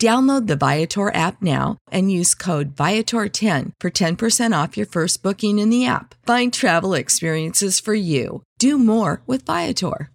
Download the Viator app now and use code Viator10 for 10% off your first booking in the app. Find travel experiences for you. Do more with Viator.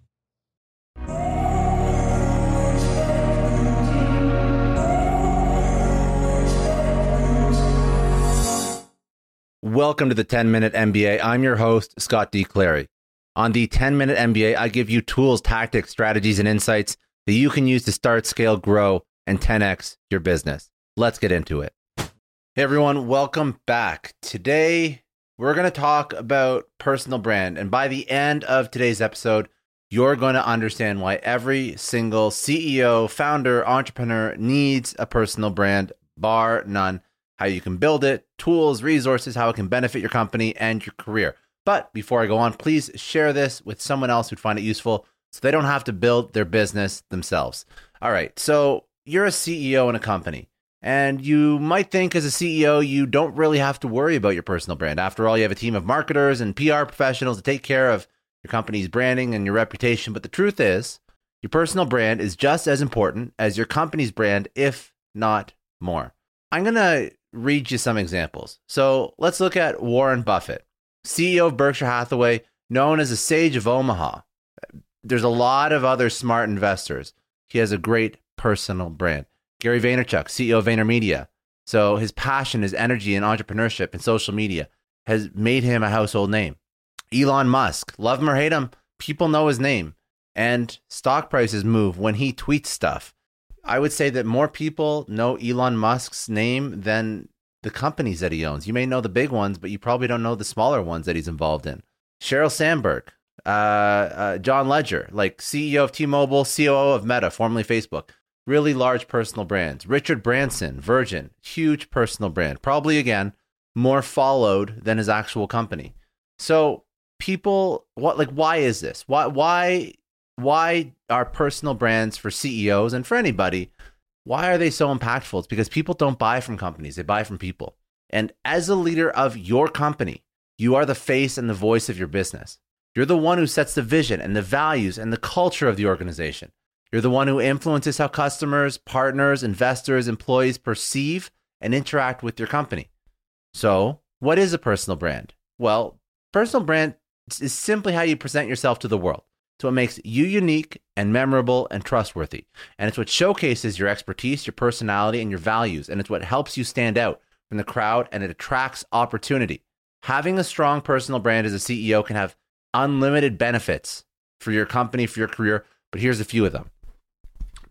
Welcome to the 10 Minute MBA. I'm your host, Scott D. Clary. On the 10 Minute MBA, I give you tools, tactics, strategies, and insights that you can use to start, scale, grow, and 10x your business. Let's get into it. Hey everyone, welcome back. Today, we're going to talk about personal brand. And by the end of today's episode, you're going to understand why every single CEO, founder, entrepreneur needs a personal brand, bar none. How you can build it, tools, resources, how it can benefit your company and your career. But before I go on, please share this with someone else who'd find it useful so they don't have to build their business themselves. All right. So, you're a CEO in a company. And you might think as a CEO, you don't really have to worry about your personal brand. After all, you have a team of marketers and PR professionals to take care of your company's branding and your reputation. But the truth is, your personal brand is just as important as your company's brand, if not more. I'm going to read you some examples. So let's look at Warren Buffett, CEO of Berkshire Hathaway, known as the Sage of Omaha. There's a lot of other smart investors. He has a great personal brand. Gary Vaynerchuk, CEO of VaynerMedia. So his passion, his energy and entrepreneurship and social media has made him a household name. Elon Musk, love him or hate him, people know his name. And stock prices move when he tweets stuff. I would say that more people know Elon Musk's name than the companies that he owns. You may know the big ones, but you probably don't know the smaller ones that he's involved in. Sheryl Sandberg, uh, uh, John Legere, like CEO of T Mobile, COO of Meta, formerly Facebook really large personal brands. Richard Branson, Virgin, huge personal brand. Probably again more followed than his actual company. So people what like why is this? Why why why are personal brands for CEOs and for anybody why are they so impactful? It's because people don't buy from companies, they buy from people. And as a leader of your company, you are the face and the voice of your business. You're the one who sets the vision and the values and the culture of the organization. You're the one who influences how customers, partners, investors, employees perceive and interact with your company. So, what is a personal brand? Well, personal brand is simply how you present yourself to the world. It's what makes you unique and memorable and trustworthy. And it's what showcases your expertise, your personality, and your values. And it's what helps you stand out from the crowd and it attracts opportunity. Having a strong personal brand as a CEO can have unlimited benefits for your company, for your career, but here's a few of them.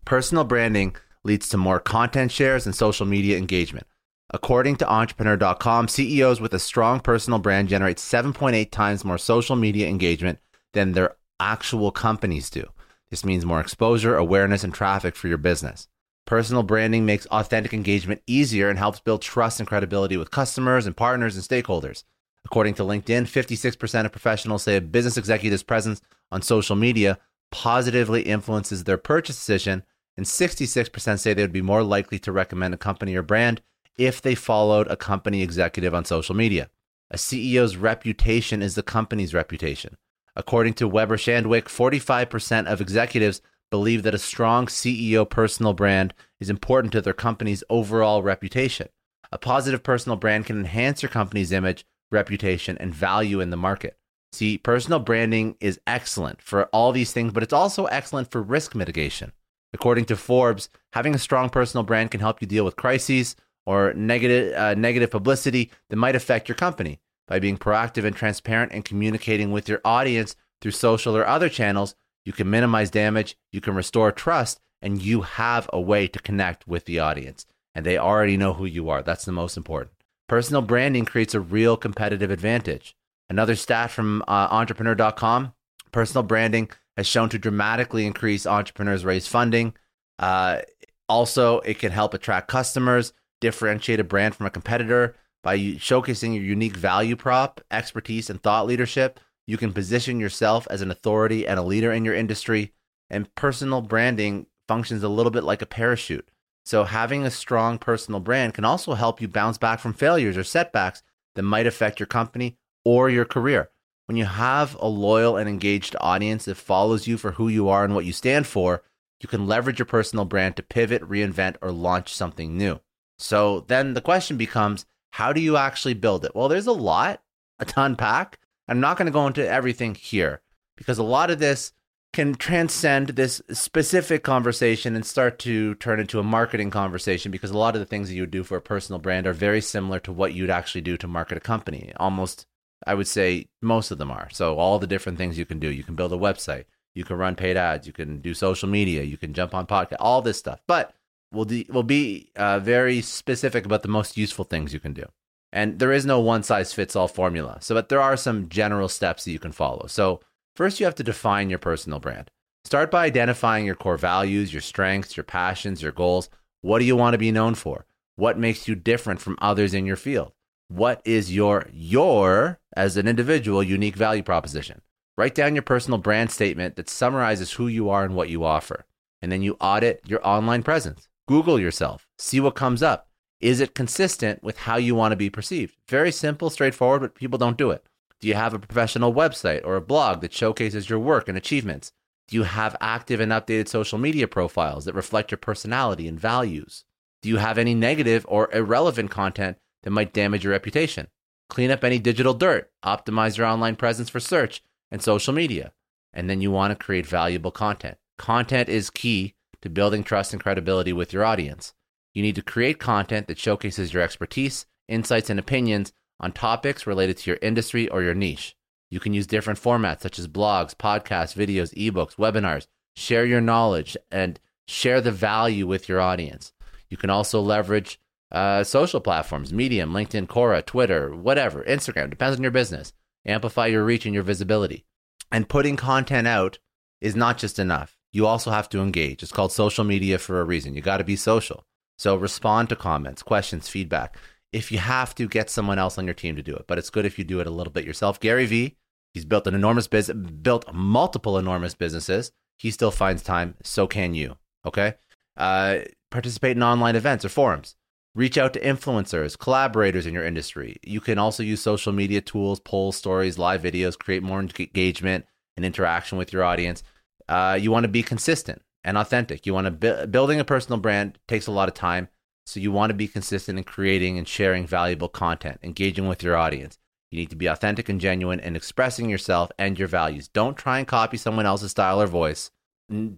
Personal branding leads to more content shares and social media engagement. According to entrepreneur.com, CEOs with a strong personal brand generate 7.8 times more social media engagement than their actual companies do. This means more exposure, awareness, and traffic for your business. Personal branding makes authentic engagement easier and helps build trust and credibility with customers and partners and stakeholders. According to LinkedIn, 56% of professionals say a business executive's presence on social media positively influences their purchase decision and 66% say they would be more likely to recommend a company or brand if they followed a company executive on social media. A CEO's reputation is the company's reputation. According to Weber Shandwick, 45% of executives believe that a strong CEO personal brand is important to their company's overall reputation. A positive personal brand can enhance your company's image, reputation, and value in the market. See, personal branding is excellent for all these things, but it's also excellent for risk mitigation. According to Forbes, having a strong personal brand can help you deal with crises or negative, uh, negative publicity that might affect your company. By being proactive and transparent and communicating with your audience through social or other channels, you can minimize damage, you can restore trust, and you have a way to connect with the audience. And they already know who you are. That's the most important. Personal branding creates a real competitive advantage. Another stat from uh, entrepreneur.com personal branding has shown to dramatically increase entrepreneurs' raise funding. Uh, also, it can help attract customers, differentiate a brand from a competitor by showcasing your unique value prop, expertise, and thought leadership. You can position yourself as an authority and a leader in your industry. And personal branding functions a little bit like a parachute. So, having a strong personal brand can also help you bounce back from failures or setbacks that might affect your company or your career. When you have a loyal and engaged audience that follows you for who you are and what you stand for, you can leverage your personal brand to pivot, reinvent, or launch something new. So then the question becomes how do you actually build it? Well, there's a lot to unpack. I'm not going to go into everything here because a lot of this can transcend this specific conversation and start to turn into a marketing conversation because a lot of the things that you would do for a personal brand are very similar to what you'd actually do to market a company. Almost I would say most of them are. So all the different things you can do. You can build a website. You can run paid ads. You can do social media. You can jump on podcast. All this stuff. But we'll de- we'll be uh, very specific about the most useful things you can do. And there is no one size fits all formula. So, but there are some general steps that you can follow. So first, you have to define your personal brand. Start by identifying your core values, your strengths, your passions, your goals. What do you want to be known for? What makes you different from others in your field? What is your your as an individual unique value proposition? Write down your personal brand statement that summarizes who you are and what you offer. And then you audit your online presence. Google yourself, see what comes up. Is it consistent with how you want to be perceived? Very simple, straightforward, but people don't do it. Do you have a professional website or a blog that showcases your work and achievements? Do you have active and updated social media profiles that reflect your personality and values? Do you have any negative or irrelevant content that might damage your reputation. Clean up any digital dirt, optimize your online presence for search and social media. And then you want to create valuable content. Content is key to building trust and credibility with your audience. You need to create content that showcases your expertise, insights, and opinions on topics related to your industry or your niche. You can use different formats such as blogs, podcasts, videos, ebooks, webinars. Share your knowledge and share the value with your audience. You can also leverage uh, social platforms, Medium, LinkedIn, Quora, Twitter, whatever, Instagram, depends on your business. Amplify your reach and your visibility. And putting content out is not just enough. You also have to engage. It's called social media for a reason. You got to be social. So respond to comments, questions, feedback. If you have to, get someone else on your team to do it. But it's good if you do it a little bit yourself. Gary Vee, he's built an enormous business, built multiple enormous businesses. He still finds time. So can you. Okay. Uh, participate in online events or forums. Reach out to influencers, collaborators in your industry. You can also use social media tools, polls, stories, live videos, create more engagement and interaction with your audience. Uh, you want to be consistent and authentic. You want to bu- building a personal brand takes a lot of time, so you want to be consistent in creating and sharing valuable content, engaging with your audience. You need to be authentic and genuine in expressing yourself and your values. Don't try and copy someone else's style or voice.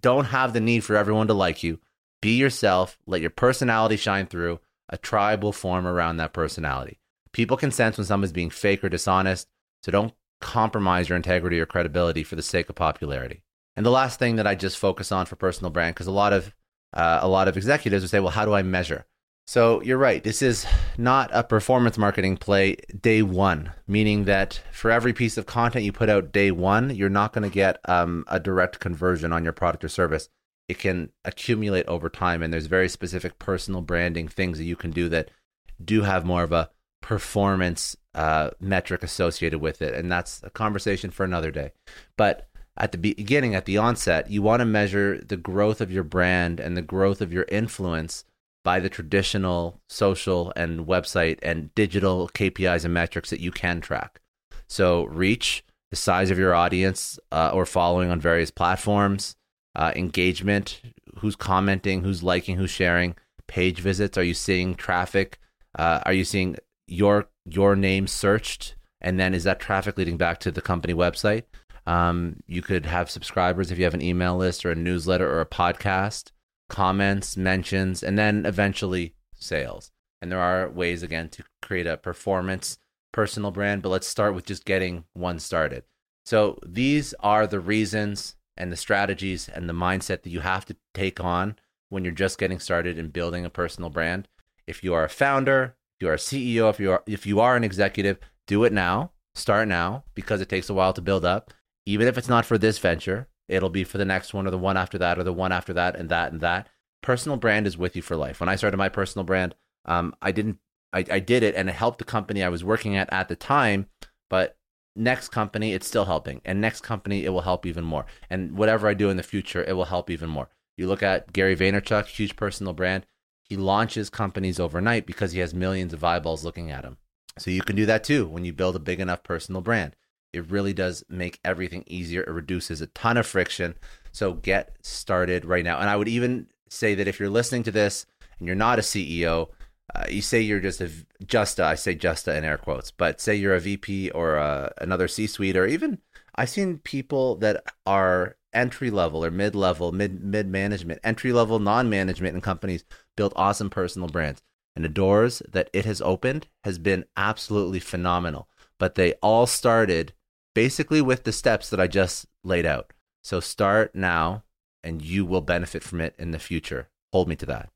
Don't have the need for everyone to like you. Be yourself. Let your personality shine through a tribe will form around that personality. People can sense when someone's being fake or dishonest, so don't compromise your integrity or credibility for the sake of popularity. And the last thing that I just focus on for personal brand, because a lot of uh, a lot of executives would say, "Well, how do I measure?" So you're right. This is not a performance marketing play day one, meaning that for every piece of content you put out day one, you're not going to get um, a direct conversion on your product or service it can accumulate over time and there's very specific personal branding things that you can do that do have more of a performance uh, metric associated with it and that's a conversation for another day but at the beginning, at the onset, you want to measure the growth of your brand and the growth of your influence by the traditional social and website and digital KPIs and metrics that you can track. So, reach, the size of your audience uh, or following on various platforms, uh, engagement, who's commenting, who's liking, who's sharing, page visits. Are you seeing traffic? Uh, are you seeing your your name searched? And then is that traffic leading back to the company website? Um, you could have subscribers if you have an email list or a newsletter or a podcast, comments, mentions, and then eventually sales. And there are ways again to create a performance personal brand, but let's start with just getting one started. So these are the reasons and the strategies and the mindset that you have to take on when you're just getting started in building a personal brand. If you are a founder, if you are a CEO, if you are if you are an executive, do it now. Start now because it takes a while to build up. Even if it's not for this venture, it'll be for the next one or the one after that or the one after that and that and that. Personal brand is with you for life. When I started my personal brand, um, I didn't I, I did it and it helped the company I was working at at the time, but next company it's still helping. And next company it will help even more. And whatever i do in the future it will help even more. You look at gary vaynerchuk huge personal brand. He launches companies overnight because he has millions of eyeballs looking at him. So you can do that too when you build a big enough personal brand. It really does make everything easier. It reduces a ton of friction. So get started right now. And i would even say that if you're listening to this and you're not a ceo uh, you say you're just a just a, I say just a in air quotes, but say you're a VP or a, another C suite, or even I've seen people that are entry level or mid level, mid mid management, entry level non management in companies build awesome personal brands, and the doors that it has opened has been absolutely phenomenal. But they all started basically with the steps that I just laid out. So start now, and you will benefit from it in the future. Hold me to that.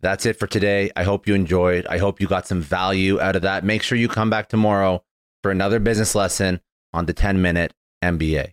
That's it for today. I hope you enjoyed. I hope you got some value out of that. Make sure you come back tomorrow for another business lesson on the 10 minute MBA.